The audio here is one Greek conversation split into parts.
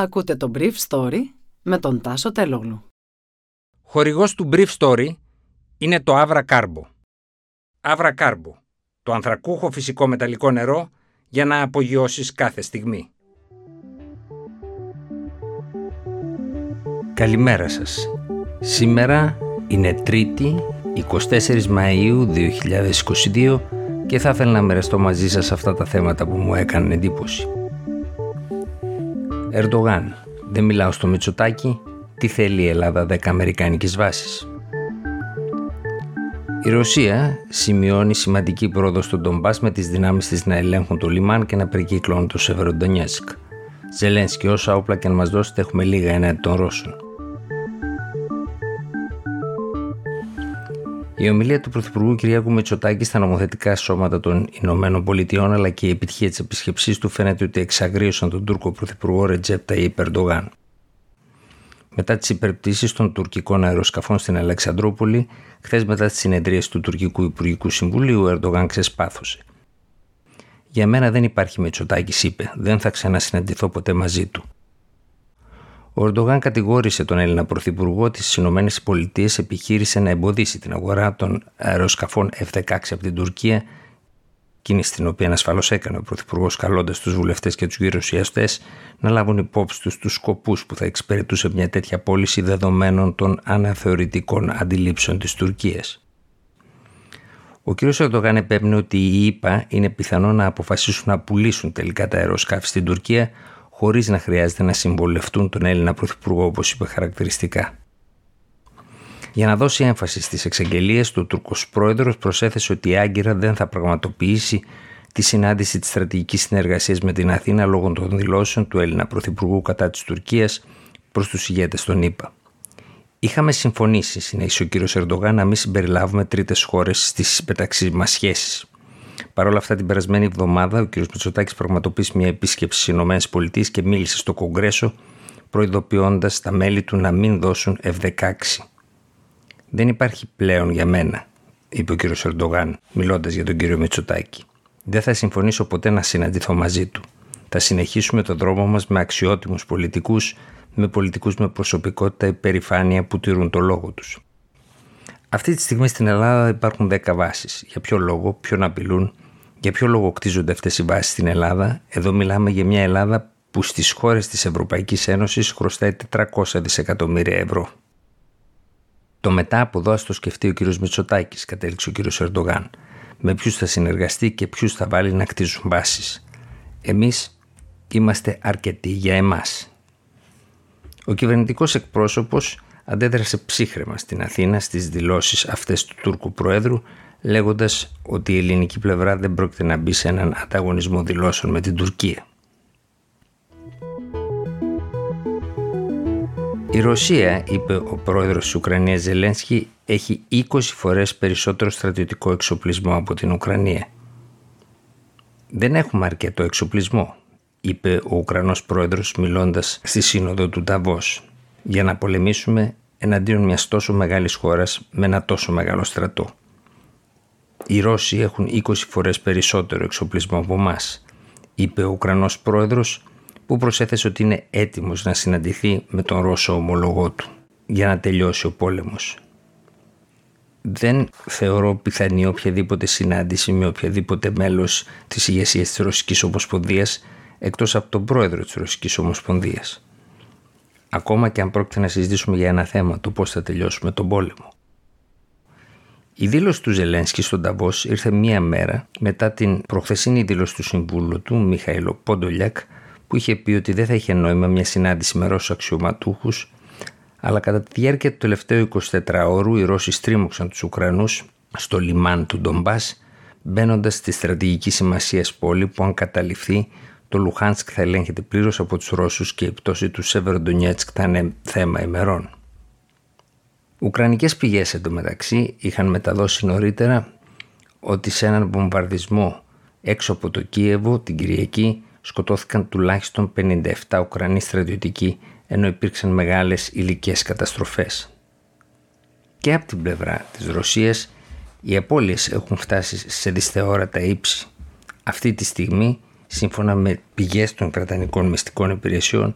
Ακούτε το Brief Story με τον Τάσο Τελόγλου. Χορηγός του Brief Story είναι το Avra Carbo. Avra Carbo, το ανθρακούχο φυσικό μεταλλικό νερό για να απογειώσεις κάθε στιγμή. Καλημέρα σας. Σήμερα είναι Τρίτη, 24 Μαΐου 2022 και θα ήθελα να μοιραστώ μαζί σας αυτά τα θέματα που μου έκαναν εντύπωση. Ερντογάν, δεν μιλάω στο Μητσοτάκι, τι θέλει η Ελλάδα 10 αμερικάνικες βάσεις; Η Ρωσία σημειώνει σημαντική πρόοδο στον Ντομπάς με τις δυνάμεις της να ελέγχουν το λιμάν και να περικύκλωνουν το Σεβεροντονιέσκ. Ζελένσκι, όσα όπλα και αν μας δώσετε έχουμε λίγα έναντι των Ρώσων. Η ομιλία του Πρωθυπουργού Κυριάκου Μητσοτάκη στα νομοθετικά σώματα των Ηνωμένων Πολιτειών αλλά και η επιτυχία της επισκεψής του φαίνεται ότι εξαγρίωσαν τον Τούρκο Πρωθυπουργό Ρετζέπτα ή Περντογάν. Μετά τις υπερπτήσεις των τουρκικών αεροσκαφών στην Αλεξανδρούπολη, χθες μετά τις συνεδρίες του Τουρκικού Υπουργικού Συμβουλίου, ο Ερντογάν ξεσπάθωσε. Για μένα δεν υπάρχει Μητσοτάκη, είπε. Δεν θα ξανασυναντηθώ ποτέ μαζί του. Ο Ερντογάν κατηγόρησε τον Έλληνα Πρωθυπουργό ότι στις ΗΠΑ επιχείρησε να εμποδίσει την αγορά των αεροσκαφών F-16 από την Τουρκία, κίνηση την οποία ασφαλώς έκανε ο Πρωθυπουργός, καλώντας τους βουλευτές και τους γερουσιαστές να λάβουν υπόψη τους τους σκοπούς που θα εξυπηρετούσε μια τέτοια πώληση δεδομένων των αναθεωρητικών αντιλήψεων της Τουρκίας. Ο κ. Ερντογάν επέμεινε ότι οι ΗΠΑ είναι πιθανό να αποφασίσουν να πουλήσουν τελικά τα αεροσκάφη στην Τουρκία χωρίς να χρειάζεται να συμβολευτούν τον Έλληνα Πρωθυπουργό όπως είπε χαρακτηριστικά. Για να δώσει έμφαση στις εξαγγελίες του, ο Τούρκος πρόεδρος προσέθεσε ότι η Άγκυρα δεν θα πραγματοποιήσει τη συνάντηση της στρατηγικής συνεργασίας με την Αθήνα λόγω των δηλώσεων του Έλληνα Πρωθυπουργού κατά της Τουρκίας προς τους ηγέτες των ΗΠΑ. Είχαμε συμφωνήσει, συνέχισε ο κ. Ερντογάν, να μην συμπεριλάβουμε τρίτες χώρες στις μεταξύ μα σχέσει. Παρ' όλα αυτά, την περασμένη εβδομάδα ο κ. Μητσοτάκης πραγματοποίησε μια επίσκεψη στις ΗΠΑ και μίλησε στο Κογκρέσο, προειδοποιώντας τα μέλη του να μην δώσουν F-16. Δεν υπάρχει πλέον για μένα, είπε ο κ. Ερντογάν, μιλώντας για τον κ. Μητσοτάκη. Δεν θα συμφωνήσω ποτέ να συναντηθώ μαζί του. Θα συνεχίσουμε τον δρόμο μας με αξιότιμους πολιτικούς, με πολιτικούς με προσωπικότητα υπερηφάνεια που τηρούν το λόγο τους. Αυτή τη στιγμή στην Ελλάδα υπάρχουν 10 βάσεις. Για ποιο λόγο, ποιον απειλούν, για ποιο λόγο κτίζονται αυτές οι βάσεις στην Ελλάδα; Εδώ μιλάμε για μια Ελλάδα που στις χώρες της Ευρωπαϊκής Ένωσης χρωστάει 400 δισεκατομμύρια ευρώ. Το μετά από εδώ το σκεφτεί ο κ. Μητσοτάκης, κατέληξε ο κ. Ερντογάν. Με ποιους θα συνεργαστεί και ποιους θα βάλει να κτίζουν βάσεις. Εμείς είμαστε αρκετοί για εμάς. Ο κυβερνητικός εκπρόσωπος αντέδρασε ψύχρεμα στην Αθήνα στις δηλώσεις αυτές του Τούρκου Προέδρου λέγοντας ότι η ελληνική πλευρά δεν πρόκειται να μπει σε έναν ανταγωνισμό δηλώσεων με την Τουρκία. Η Ρωσία, είπε ο πρόεδρος της Ουκρανίας Ζελένσκι, έχει 20 φορές περισσότερο στρατιωτικό εξοπλισμό από την Ουκρανία. Δεν έχουμε αρκετό εξοπλισμό, είπε ο Ουκρανός πρόεδρος μιλώντας στη σύνοδο του Ταβός. Για να πολεμήσουμε εναντίον μιας τόσο μεγάλης χώρας με ένα τόσο μεγάλο στρατό. Οι Ρώσοι έχουν 20 φορές περισσότερο εξοπλισμό από εμάς, είπε ο Ουκρανός πρόεδρος που προσέθεσε ότι είναι έτοιμος να συναντηθεί με τον Ρώσο ομολογό του για να τελειώσει ο πόλεμος. Δεν θεωρώ πιθανή οποιαδήποτε συνάντηση με οποιαδήποτε μέλος της ηγεσίας της Ρωσικής Ομοσπονδίας εκτός από τον πρόεδρο της Ρωσικής Ομοσπονδίας ακόμα και αν πρόκειται να συζητήσουμε για ένα θέμα, το πώς θα τελειώσουμε τον πόλεμο. Η δήλωση του Ζελένσκι στον Ταβός ήρθε μία μέρα μετά την προχθεσινή δήλωση του συμβούλου του, Μιχαήλο Πόντολιακ, που είχε πει ότι δεν θα είχε νόημα μια συνάντηση με Ρώσους αξιωματούχους, αλλά κατά τη διάρκεια του τελευταίου 24ωρου οι Ρώσοι στρίμωξαν τους Ουκρανούς στο λιμάν του Ντομπάς, μπαίνοντας στη στρατηγική σημασία πόλη που, αν καταληφθεί, το Λουχάνσκ θα ελέγχεται πλήρως από τους Ρώσους και η πτώση του Σεβερντονιέτσκ θα είναι θέμα ημερών. Ουκρανικές πηγές εντωμεταξύ είχαν μεταδώσει νωρίτερα ότι σε έναν βομβαρδισμό έξω από το Κίεβο την Κυριακή σκοτώθηκαν τουλάχιστον 57 Ουκρανοί στρατιωτικοί ενώ υπήρξαν μεγάλες υλικές καταστροφές. Και από την πλευρά της Ρωσίας οι απώλειες έχουν φτάσει σε δυσθεώρατα ύψη. Αυτή τη στιγμή σύμφωνα με πηγές των κρατανικών μυστικών υπηρεσιών,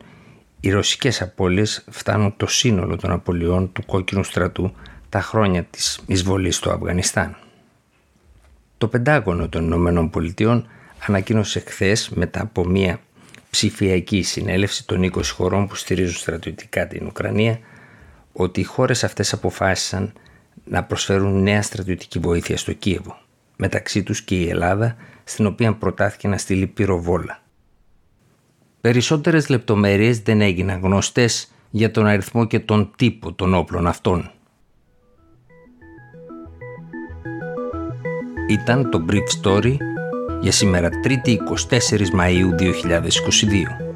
Οι ρωσικές απώλειες φτάνουν το σύνολο των απολειών του κόκκινου στρατού τα χρόνια της εισβολής στο Αφγανιστάν. Το Πεντάγωνο των Ηνωμένων Πολιτειών ανακοίνωσε χθες μετά από μια ψηφιακή συνέλευση των 20 χωρών που στηρίζουν στρατιωτικά την Ουκρανία ότι οι χώρες αυτές αποφάσισαν να προσφέρουν νέα στρατιωτική βοήθεια στο Κίεβο, μεταξύ τους και η Ελλάδα, στην οποία προτάθηκε να στείλει πυροβόλα. Περισσότερες λεπτομέρειες δεν έγιναν γνωστές για τον αριθμό και τον τύπο των όπλων αυτών. Ήταν το Brief Story για σήμερα 3η 24 Μαΐου 2022.